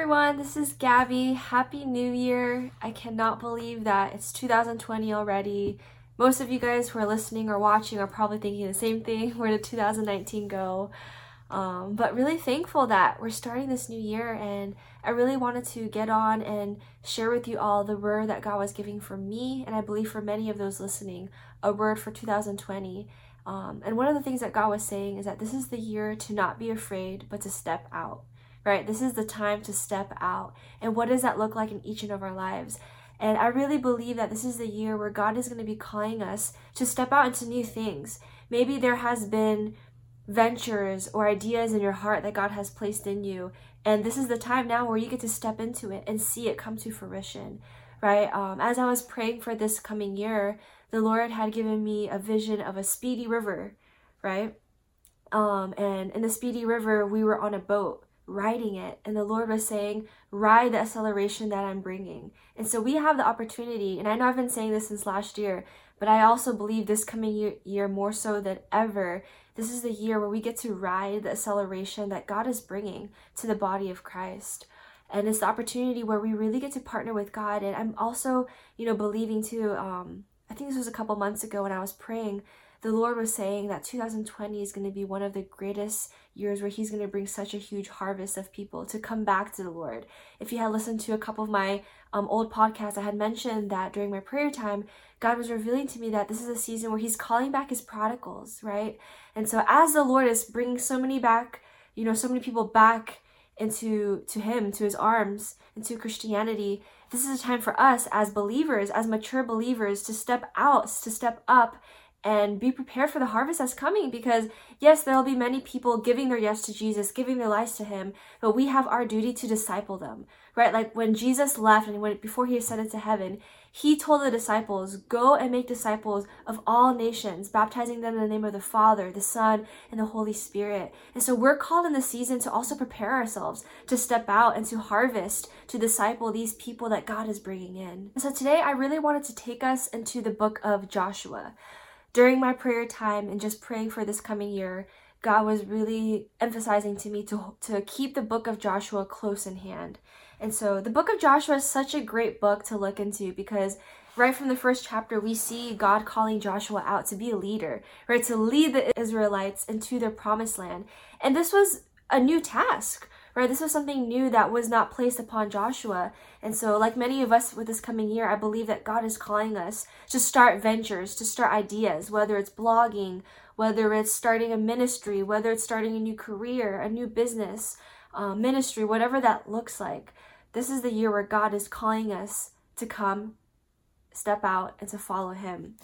everyone, this is Gabby. Happy New Year. I cannot believe that it's 2020 already. Most of you guys who are listening or watching are probably thinking the same thing. Where did 2019 go? Um, but really thankful that we're starting this new year, and I really wanted to get on and share with you all the word that God was giving for me, and I believe for many of those listening, a word for 2020. Um, and one of the things that God was saying is that this is the year to not be afraid, but to step out right? This is the time to step out. And what does that look like in each and of our lives? And I really believe that this is the year where God is going to be calling us to step out into new things. Maybe there has been ventures or ideas in your heart that God has placed in you. And this is the time now where you get to step into it and see it come to fruition, right? Um, as I was praying for this coming year, the Lord had given me a vision of a speedy river, right? Um, and in the speedy river, we were on a boat riding it. And the Lord was saying, ride the acceleration that I'm bringing. And so we have the opportunity, and I know I've been saying this since last year, but I also believe this coming year, year more so than ever, this is the year where we get to ride the acceleration that God is bringing to the body of Christ. And it's the opportunity where we really get to partner with God. And I'm also, you know, believing too, um, I think this was a couple months ago when I was praying the Lord was saying that 2020 is going to be one of the greatest years where He's going to bring such a huge harvest of people to come back to the Lord. If you had listened to a couple of my um, old podcasts, I had mentioned that during my prayer time, God was revealing to me that this is a season where He's calling back His prodigals, right? And so, as the Lord is bringing so many back, you know, so many people back into to Him, to His arms, into Christianity, this is a time for us as believers, as mature believers, to step out, to step up and be prepared for the harvest that's coming because yes there'll be many people giving their yes to jesus giving their lives to him but we have our duty to disciple them right? Like when jesus left and when before he ascended to heaven he told the disciples go and make disciples of all nations baptizing them in the name of the father the son and the holy spirit. And so we're called in the season to also prepare ourselves to step out and to harvest to disciple these people that god is bringing in. And so today i really wanted to take us into the book of joshua during my prayer time and just praying for this coming year, God was really emphasizing to me to, to keep the book of Joshua close in hand. And so the book of Joshua is such a great book to look into because right from the first chapter, we see God calling Joshua out to be a leader, right? To lead the Israelites into their promised land. And this was a new task, right? This was something new that was not placed upon Joshua. And so, like many of us with this coming year, I believe that God is calling us to start ventures, to start ideas, whether it's blogging, whether it's starting a ministry, whether it's starting a new career, a new business, uh, ministry, whatever that looks like. This is the year where God is calling us to come, step out, and to follow Him.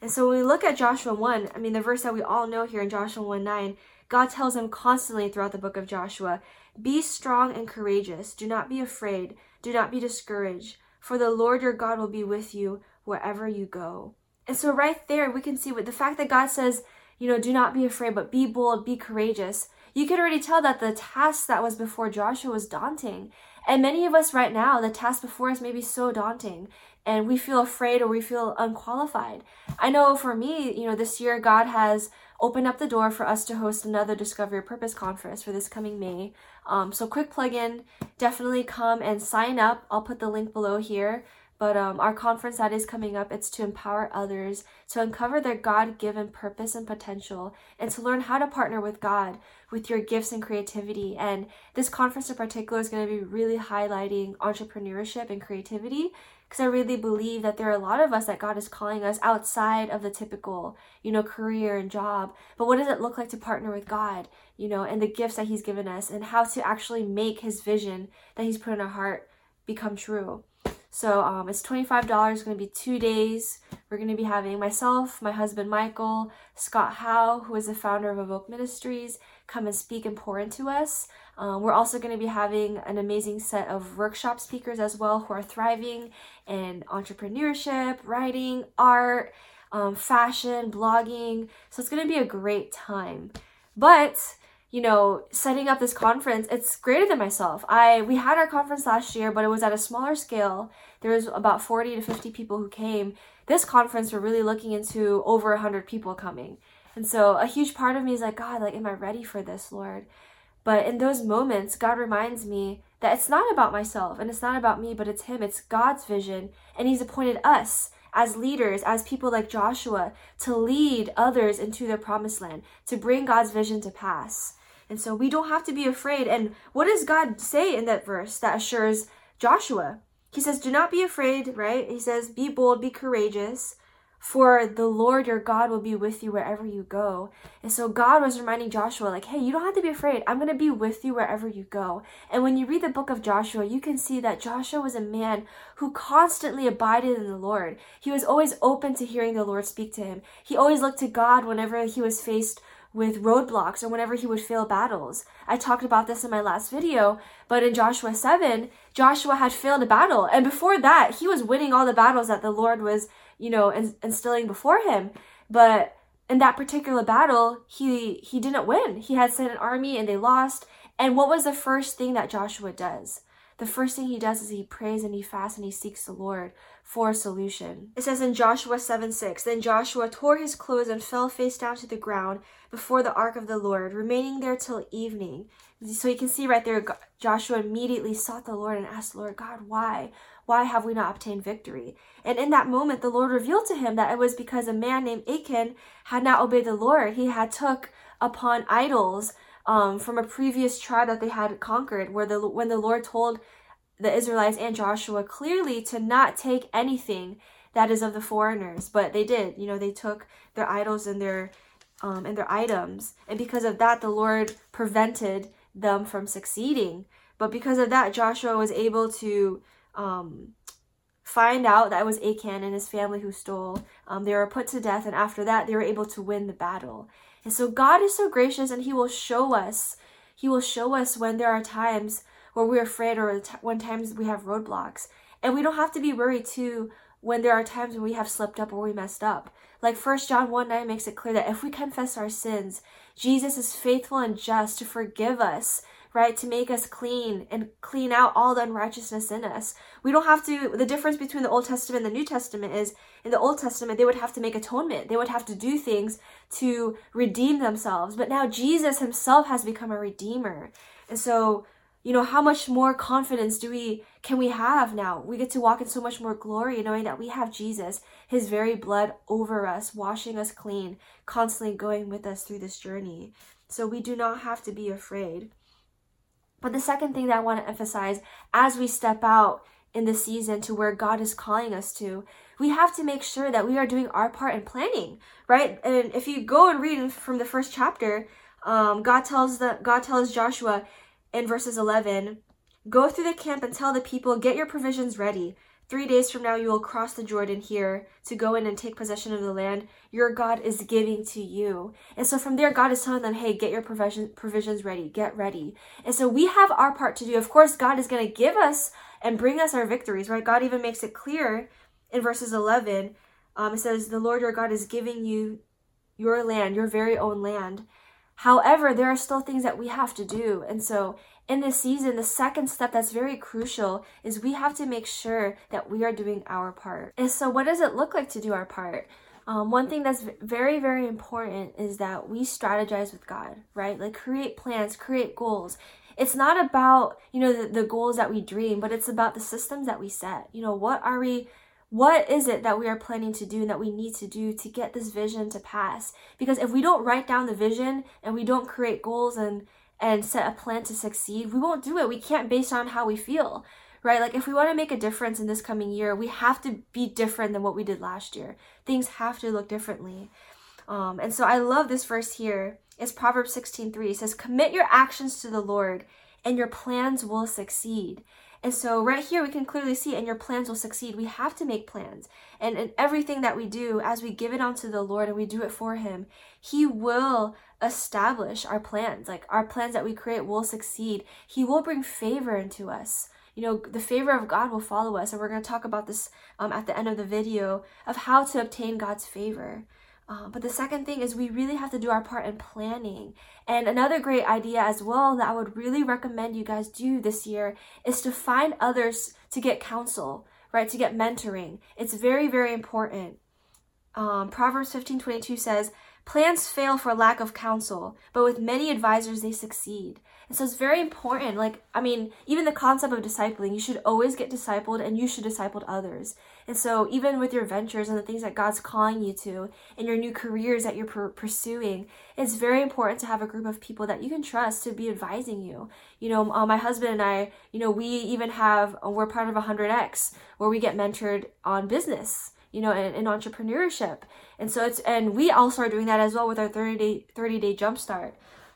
And so when we look at Joshua 1, I mean, the verse that we all know here in Joshua 1 9, God tells him constantly throughout the book of Joshua Be strong and courageous. Do not be afraid. Do not be discouraged. For the Lord your God will be with you wherever you go. And so, right there, we can see what the fact that God says, you know, do not be afraid, but be bold, be courageous. You could already tell that the task that was before Joshua was daunting. And many of us right now, the task before us may be so daunting and we feel afraid or we feel unqualified. I know for me, you know, this year God has opened up the door for us to host another Discovery Purpose conference for this coming May. Um, so quick plug in, definitely come and sign up. I'll put the link below here. But um, our conference that is coming up, it's to empower others to uncover their God given purpose and potential and to learn how to partner with God with your gifts and creativity. And this conference in particular is going to be really highlighting entrepreneurship and creativity because I really believe that there are a lot of us that God is calling us outside of the typical, you know, career and job. But what does it look like to partner with God, you know, and the gifts that He's given us and how to actually make His vision that He's put in our heart become true? So um, it's $25, going to be two days. We're going to be having myself, my husband Michael, Scott Howe, who is the founder of Evoke Ministries, come and speak and pour into us. Um, we're also going to be having an amazing set of workshop speakers as well who are thriving in entrepreneurship, writing, art, um, fashion, blogging. So it's going to be a great time. But you know, setting up this conference, it's greater than myself. I we had our conference last year, but it was at a smaller scale. There was about 40 to 50 people who came. This conference we're really looking into over 100 people coming. And so a huge part of me is like, God, like am I ready for this, Lord? But in those moments, God reminds me that it's not about myself and it's not about me, but it's him. It's God's vision, and he's appointed us as leaders, as people like Joshua, to lead others into their promised land, to bring God's vision to pass. And so we don't have to be afraid. And what does God say in that verse that assures Joshua? He says, Do not be afraid, right? He says, Be bold, be courageous, for the Lord your God will be with you wherever you go. And so God was reminding Joshua, like, hey, you don't have to be afraid. I'm going to be with you wherever you go. And when you read the book of Joshua, you can see that Joshua was a man who constantly abided in the Lord. He was always open to hearing the Lord speak to him. He always looked to God whenever he was faced with roadblocks or whenever he would fail battles. I talked about this in my last video, but in Joshua 7, Joshua had failed a battle. And before that, he was winning all the battles that the Lord was, you know, instilling before him. But in that particular battle, he he didn't win. He had sent an army and they lost. And what was the first thing that Joshua does? The first thing he does is he prays and he fasts and he seeks the Lord for a solution. It says in Joshua 7 6, Then Joshua tore his clothes and fell face down to the ground before the ark of the Lord, remaining there till evening. So you can see right there, Joshua immediately sought the Lord and asked, Lord God, why? Why have we not obtained victory? And in that moment, the Lord revealed to him that it was because a man named Achan had not obeyed the Lord. He had took upon idols um, from a previous tribe that they had conquered, where the when the Lord told the Israelites and Joshua clearly to not take anything that is of the foreigners, but they did. You know, they took their idols and their um, and their items, and because of that, the Lord prevented them from succeeding. But because of that, Joshua was able to um, find out that it was Achan and his family who stole. Um, they were put to death, and after that, they were able to win the battle. And so God is so gracious, and He will show us. He will show us when there are times where we're afraid or when times we have roadblocks. And we don't have to be worried too when there are times when we have slipped up or we messed up. Like First John 1 9 makes it clear that if we confess our sins, Jesus is faithful and just to forgive us, right? To make us clean and clean out all the unrighteousness in us. We don't have to, the difference between the Old Testament and the New Testament is in the Old Testament, they would have to make atonement. They would have to do things to redeem themselves. But now Jesus himself has become a redeemer. And so you know how much more confidence do we can we have now we get to walk in so much more glory knowing that we have jesus his very blood over us washing us clean constantly going with us through this journey so we do not have to be afraid but the second thing that i want to emphasize as we step out in the season to where god is calling us to we have to make sure that we are doing our part in planning right and if you go and read from the first chapter um, god tells the god tells joshua in verses 11 Go through the camp and tell the people, Get your provisions ready. Three days from now, you will cross the Jordan here to go in and take possession of the land your God is giving to you. And so from there, God is telling them, Hey, get your provision, provisions ready, get ready. And so we have our part to do. Of course, God is going to give us and bring us our victories, right? God even makes it clear in verses 11. Um, it says, The Lord your God is giving you your land, your very own land. However, there are still things that we have to do. And so in this season, the second step that's very crucial is we have to make sure that we are doing our part. And so, what does it look like to do our part? Um, one thing that's very, very important is that we strategize with God, right? Like create plans, create goals. It's not about, you know, the, the goals that we dream, but it's about the systems that we set. You know, what are we what is it that we are planning to do and that we need to do to get this vision to pass because if we don't write down the vision and we don't create goals and and set a plan to succeed we won't do it. We can't base on how we feel right? Like if we want to make a difference in this coming year we have to be different than what we did last year. Things have to look differently. Um, and so i love this verse here. It's proverbs 16 3 it says commit your actions to the lord and your plans will succeed And so right here we can clearly see and your plans will succeed. We have to make plans. And in everything that we do as we give it onto the Lord and we do it for him, he will establish our plans. Like our plans that we create will succeed. He will bring favor into us. You know, the favor of God will follow us. And we're going to talk about this um, at the end of the video of how to obtain God's favor. Uh, but the second thing is we really have to do our part in planning. And another great idea as well that I would really recommend you guys do this year is to find others to get counsel, right? To get mentoring. It's very, very important. Um, Proverbs 15 22 says, Plans fail for lack of counsel, but with many advisors they succeed. And so it's very important. Like, I mean, even the concept of discipling, you should always get discipled and you should disciple others. And so, even with your ventures and the things that God's calling you to and your new careers that you're pursuing, it's very important to have a group of people that you can trust to be advising you. You know, uh, my husband and I, you know, we even have, uh, we're part of 100X where we get mentored on business you know, in, in, entrepreneurship. And so it's, and we also are doing that as well with our 30 day, 30 day jumpstart.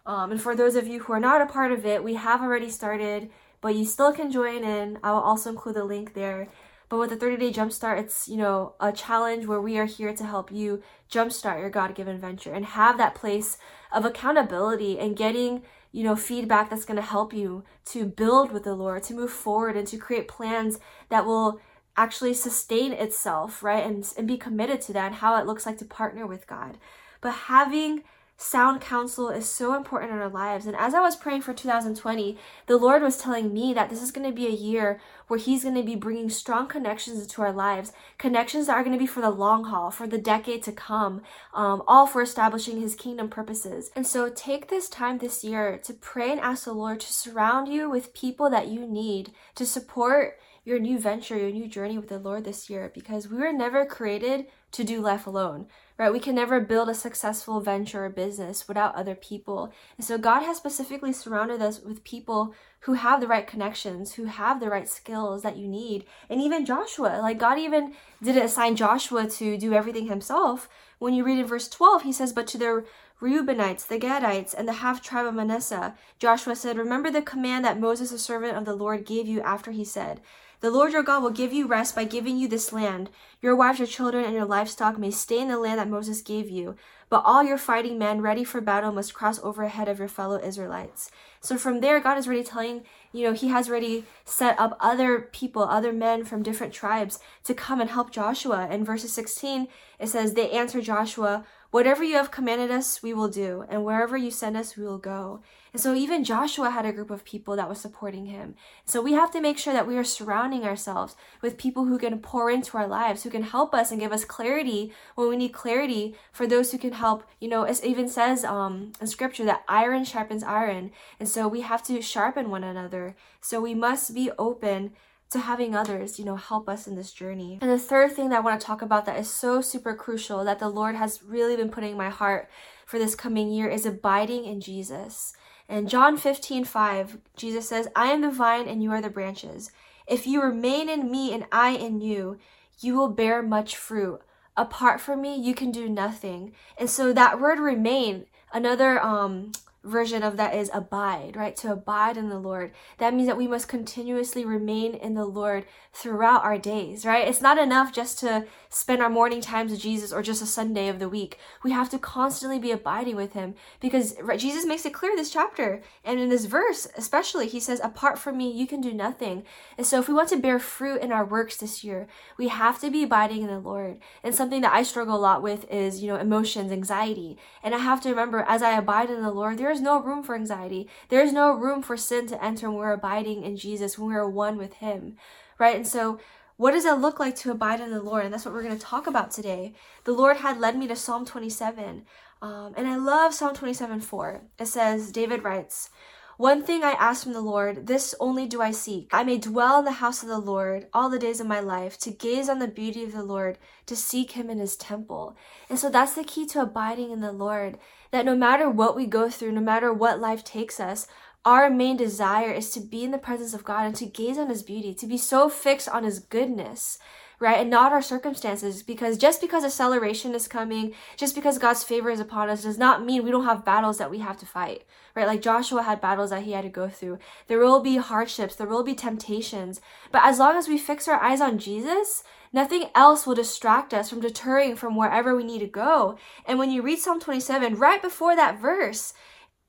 Um, and for those of you who are not a part of it, we have already started, but you still can join in. I will also include the link there. But with the 30 day jumpstart, it's, you know, a challenge where we are here to help you jumpstart your God given venture and have that place of accountability and getting, you know, feedback that's going to help you to build with the Lord, to move forward and to create plans that will actually sustain itself, right? And, and be committed to that and how it looks like to partner with God. But having sound counsel is so important in our lives. And as I was praying for 2020, the Lord was telling me that this is going to be a year where He's going to be bringing strong connections into our lives, connections that are going to be for the long haul, for the decade to come, um, all for establishing His kingdom purposes. And so take this time this year to pray and ask the Lord to surround you with people that you need to support your new venture, your new journey with the Lord this year because we were never created to do life alone, right? We can never build a successful venture or business without other people. And so God has specifically surrounded us with people who have the right connections, who have the right skills that you need. And even Joshua, like God even didn't assign Joshua to do everything himself. When you read in verse 12, he says, But to the Reubenites, the Gadites, and the half tribe of Manasseh, Joshua said, Remember the command that Moses, the servant of the Lord, gave you after he said, the Lord your God will give you rest by giving you this land. Your wives, your children, and your livestock may stay in the land that Moses gave you, but all your fighting men ready for battle must cross over ahead of your fellow Israelites. So from there, God is already telling, you know, He has already set up other people, other men from different tribes to come and help Joshua. In verses 16, it says, They answered Joshua, Whatever you have commanded us, we will do, and wherever you send us, we will go. And so even Joshua had a group of people that was supporting him. So we have to make sure that we are surrounding ourselves with people who can pour into our lives, who can help us and give us clarity when we need clarity for those who can help. You know, it even says um, in scripture that iron sharpens iron. And so we have to sharpen one another. So we must be open to having others, you know, help us in this journey. And the third thing that I want to talk about that is so super crucial that the Lord has really been putting in my heart for this coming year is abiding in Jesus. And John 15, 5, Jesus says, I am the vine and you are the branches. If you remain in me and I in you, you will bear much fruit. Apart from me, you can do nothing. And so that word remain, another um version of that is abide, right? To abide in the Lord. That means that we must continuously remain in the Lord throughout our days, right? It's not enough just to spend our morning times with Jesus or just a Sunday of the week. We have to constantly be abiding with Him because Jesus makes it clear this chapter and in this verse, especially, He says, Apart from me, you can do nothing. And so, if we want to bear fruit in our works this year, we have to be abiding in the Lord. And something that I struggle a lot with is, you know, emotions, anxiety. And I have to remember as I abide in the Lord, there is no room for anxiety. There is no room for sin to enter when we're abiding in Jesus, when we are one with Him, right? And so, what does it look like to abide in the Lord? And that's what we're going to talk about today. The Lord had led me to Psalm 27. Um, and I love Psalm 27 4. It says, David writes, One thing I ask from the Lord, this only do I seek. I may dwell in the house of the Lord all the days of my life, to gaze on the beauty of the Lord, to seek him in his temple. And so that's the key to abiding in the Lord that no matter what we go through, no matter what life takes us, our main desire is to be in the presence of God and to gaze on His beauty, to be so fixed on His goodness, right? And not our circumstances. Because just because acceleration is coming, just because God's favor is upon us, does not mean we don't have battles that we have to fight, right? Like Joshua had battles that he had to go through. There will be hardships, there will be temptations. But as long as we fix our eyes on Jesus, Nothing else will distract us from deterring from wherever we need to go. And when you read Psalm 27, right before that verse,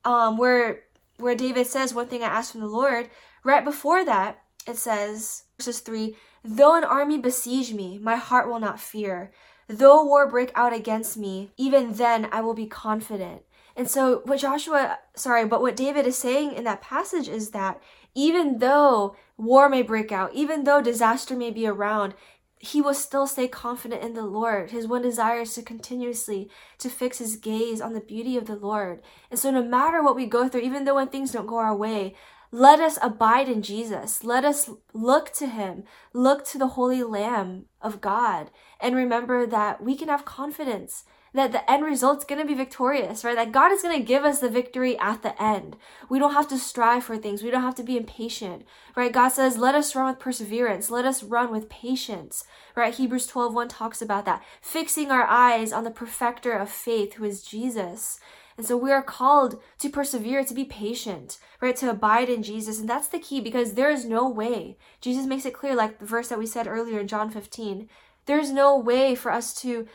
um, where where David says, One thing I ask from the Lord, right before that, it says, verses 3 Though an army besiege me, my heart will not fear. Though war break out against me, even then I will be confident. And so, what Joshua, sorry, but what David is saying in that passage is that even though war may break out, even though disaster may be around, he will still stay confident in the Lord. His one desire is to continuously to fix his gaze on the beauty of the Lord. And so no matter what we go through, even though when things don't go our way, let us abide in Jesus. Let us look to him, look to the holy lamb of God and remember that we can have confidence that the end result's going to be victorious, right? That God is going to give us the victory at the end. We don't have to strive for things. We don't have to be impatient, right? God says, let us run with perseverance. Let us run with patience, right? Hebrews 12, 1 talks about that. Fixing our eyes on the perfecter of faith, who is Jesus. And so we are called to persevere, to be patient, right? To abide in Jesus. And that's the key because there is no way. Jesus makes it clear, like the verse that we said earlier in John 15. There's no way for us to,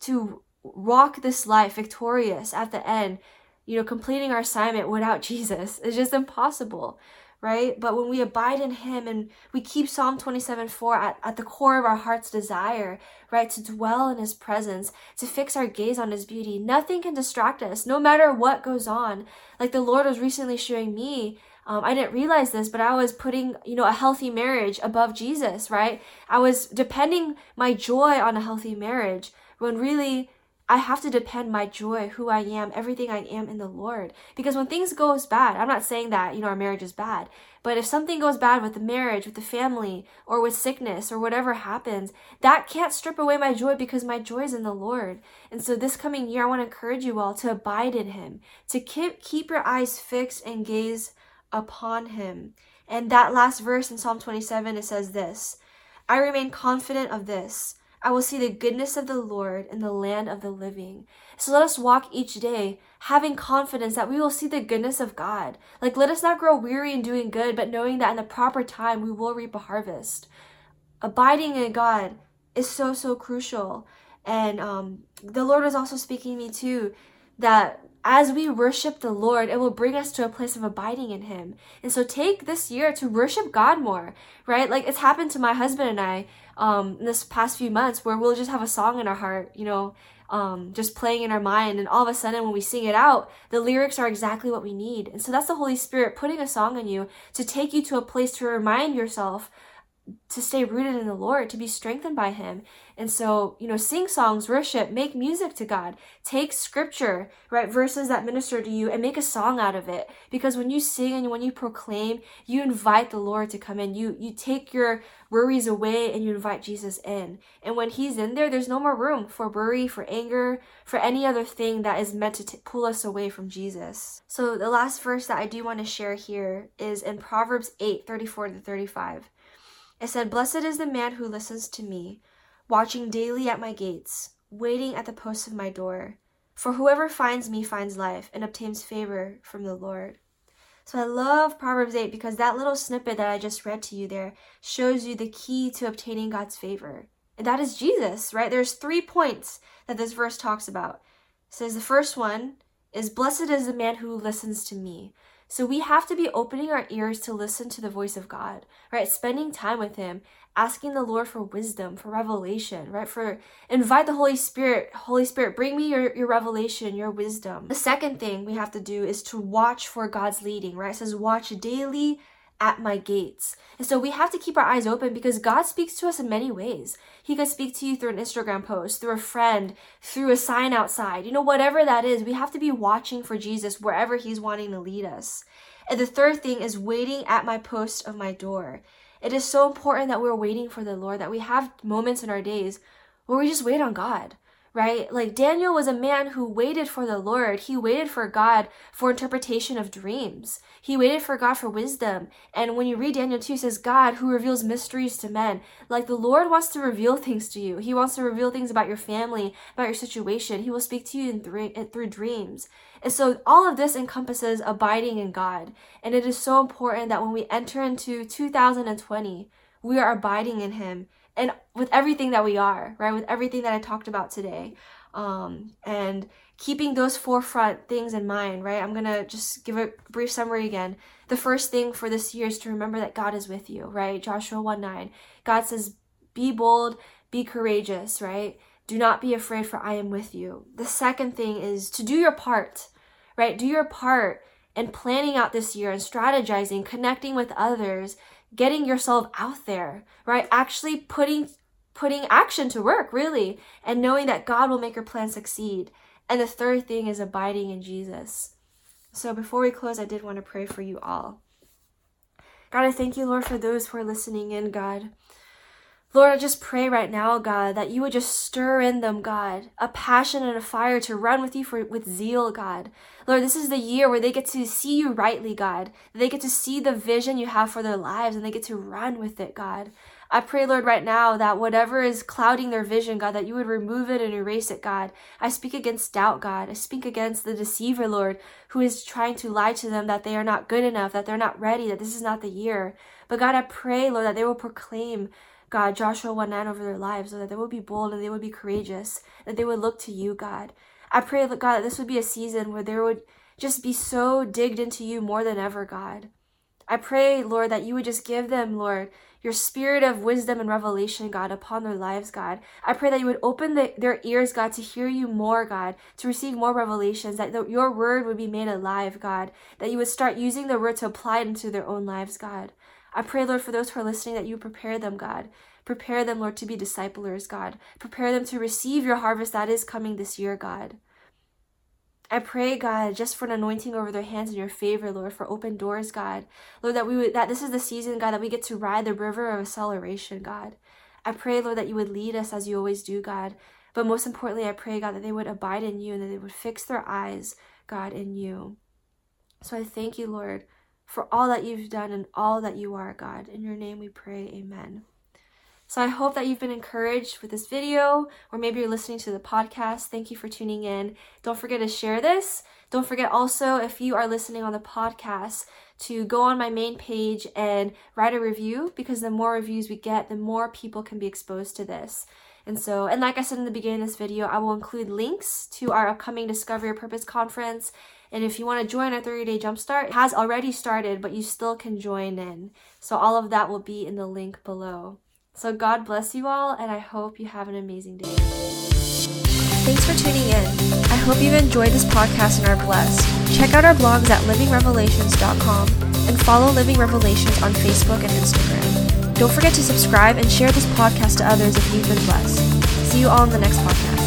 to walk this life victorious at the end, you know, completing our assignment without Jesus. It's just impossible, right? But when we abide in Him and we keep Psalm 27 4 at, at the core of our heart's desire, right, to dwell in His presence, to fix our gaze on His beauty, nothing can distract us, no matter what goes on. Like the Lord was recently showing me. Um, I didn't realize this, but I was putting, you know, a healthy marriage above Jesus, right? I was depending my joy on a healthy marriage when really I have to depend my joy, who I am, everything I am in the Lord. Because when things goes bad, I'm not saying that, you know, our marriage is bad, but if something goes bad with the marriage, with the family, or with sickness, or whatever happens, that can't strip away my joy because my joy is in the Lord. And so this coming year, I want to encourage you all to abide in Him, to keep, keep your eyes fixed and gaze upon Him. And that last verse in Psalm 27, it says this I remain confident of this I will see the goodness of the Lord in the land of the living. So let us walk each day having confidence that we will see the goodness of God. Like, let us not grow weary in doing good, but knowing that in the proper time we will reap a harvest. Abiding in God is so, so crucial. And um, the Lord was also speaking to me too that as we worship the Lord, it will bring us to a place of abiding in Him. And so take this year to worship God more, right? Like it's happened to my husband and I um, in this past few months where we'll just have a song in our heart, you know, um, just playing in our mind. And all of a sudden, when we sing it out, the lyrics are exactly what we need. And so that's the Holy Spirit putting a song in you to take you to a place to remind yourself to stay rooted in the Lord, to be strengthened by Him. And so, you know, sing songs, worship, make music to God. Take scripture, right, verses that minister to you and make a song out of it. Because when you sing and when you proclaim, you invite the Lord to come in. You you take your worries away and you invite Jesus in. And when He's in there, there's no more room for worry, for anger, for any other thing that is meant to t- pull us away from Jesus. So the last verse that I do want to share here is in Proverbs 8, 34 to 35. It said, Blessed is the man who listens to me, watching daily at my gates, waiting at the posts of my door. For whoever finds me finds life and obtains favor from the Lord. So I love Proverbs 8 because that little snippet that I just read to you there shows you the key to obtaining God's favor. And that is Jesus, right? There's three points that this verse talks about. It says the first one is blessed is the man who listens to me. So we have to be opening our ears to listen to the voice of God, right? Spending time with Him, asking the Lord for wisdom, for revelation, right? For invite the Holy Spirit, Holy Spirit, bring me your, your revelation, your wisdom. The second thing we have to do is to watch for God's leading, right? It says, watch daily at my gates. And so we have to keep our eyes open because God speaks to us in many ways. He could speak to you through an Instagram post, through a friend, through a sign outside, you know, whatever that is. We have to be watching for Jesus wherever He's wanting to lead us. And the third thing is waiting at my post of my door. It is so important that we're waiting for the Lord, that we have moments in our days where we just wait on God right? Like Daniel was a man who waited for the Lord. He waited for God for interpretation of dreams. He waited for God for wisdom. And when you read Daniel 2, says, God who reveals mysteries to men. Like the Lord wants to reveal things to you. He wants to reveal things about your family, about your situation. He will speak to you in th- through dreams. And so all of this encompasses abiding in God. And it is so important that when we enter into 2020, we are abiding in Him and with everything that we are, right? With everything that I talked about today. Um, and keeping those forefront things in mind, right? I'm gonna just give a brief summary again. The first thing for this year is to remember that God is with you, right? Joshua 1 9. God says, Be bold, be courageous, right? Do not be afraid, for I am with you. The second thing is to do your part, right? Do your part in planning out this year and strategizing, connecting with others, getting yourself out there, right? Actually putting putting action to work, really, and knowing that God will make your plan succeed. And the third thing is abiding in Jesus. So before we close, I did want to pray for you all. God, I thank you, Lord, for those who are listening in, God. Lord, I just pray right now, God, that you would just stir in them, God, a passion and a fire to run with you for with zeal, God. Lord, this is the year where they get to see you rightly, God. They get to see the vision you have for their lives and they get to run with it, God. I pray, Lord, right now that whatever is clouding their vision, God, that you would remove it and erase it, God. I speak against doubt, God. I speak against the deceiver, Lord, who is trying to lie to them that they are not good enough, that they're not ready, that this is not the year. But God, I pray, Lord, that they will proclaim God, Joshua 1 9 over their lives, so that they would be bold and they would be courageous, that they would look to you, God. I pray, that God, that this would be a season where there would just be so digged into you more than ever, God. I pray, Lord, that you would just give them, Lord, your spirit of wisdom and revelation, God, upon their lives, God. I pray that you would open the, their ears, God, to hear you more, God, to receive more revelations, that the, your word would be made alive, God, that you would start using the word to apply it into their own lives, God. I pray, Lord, for those who are listening, that you prepare them, God. Prepare them, Lord, to be disciplers, God. Prepare them to receive your harvest that is coming this year, God. I pray, God, just for an anointing over their hands in your favor, Lord, for open doors, God. Lord, that we would that this is the season, God, that we get to ride the river of acceleration, God. I pray, Lord, that you would lead us as you always do, God. But most importantly, I pray, God, that they would abide in you and that they would fix their eyes, God, in you. So I thank you, Lord, for all that you've done and all that you are, God. In your name we pray, amen. So I hope that you've been encouraged with this video, or maybe you're listening to the podcast. Thank you for tuning in. Don't forget to share this. Don't forget also, if you are listening on the podcast, to go on my main page and write a review because the more reviews we get, the more people can be exposed to this. And so, and like I said in the beginning of this video, I will include links to our upcoming Discover Your Purpose conference and if you want to join our 30 day jumpstart, it has already started, but you still can join in. So all of that will be in the link below. So God bless you all, and I hope you have an amazing day. Thanks for tuning in. I hope you've enjoyed this podcast and are blessed. Check out our blogs at livingrevelations.com and follow Living Revelations on Facebook and Instagram. Don't forget to subscribe and share this podcast to others if you've been blessed. See you all in the next podcast.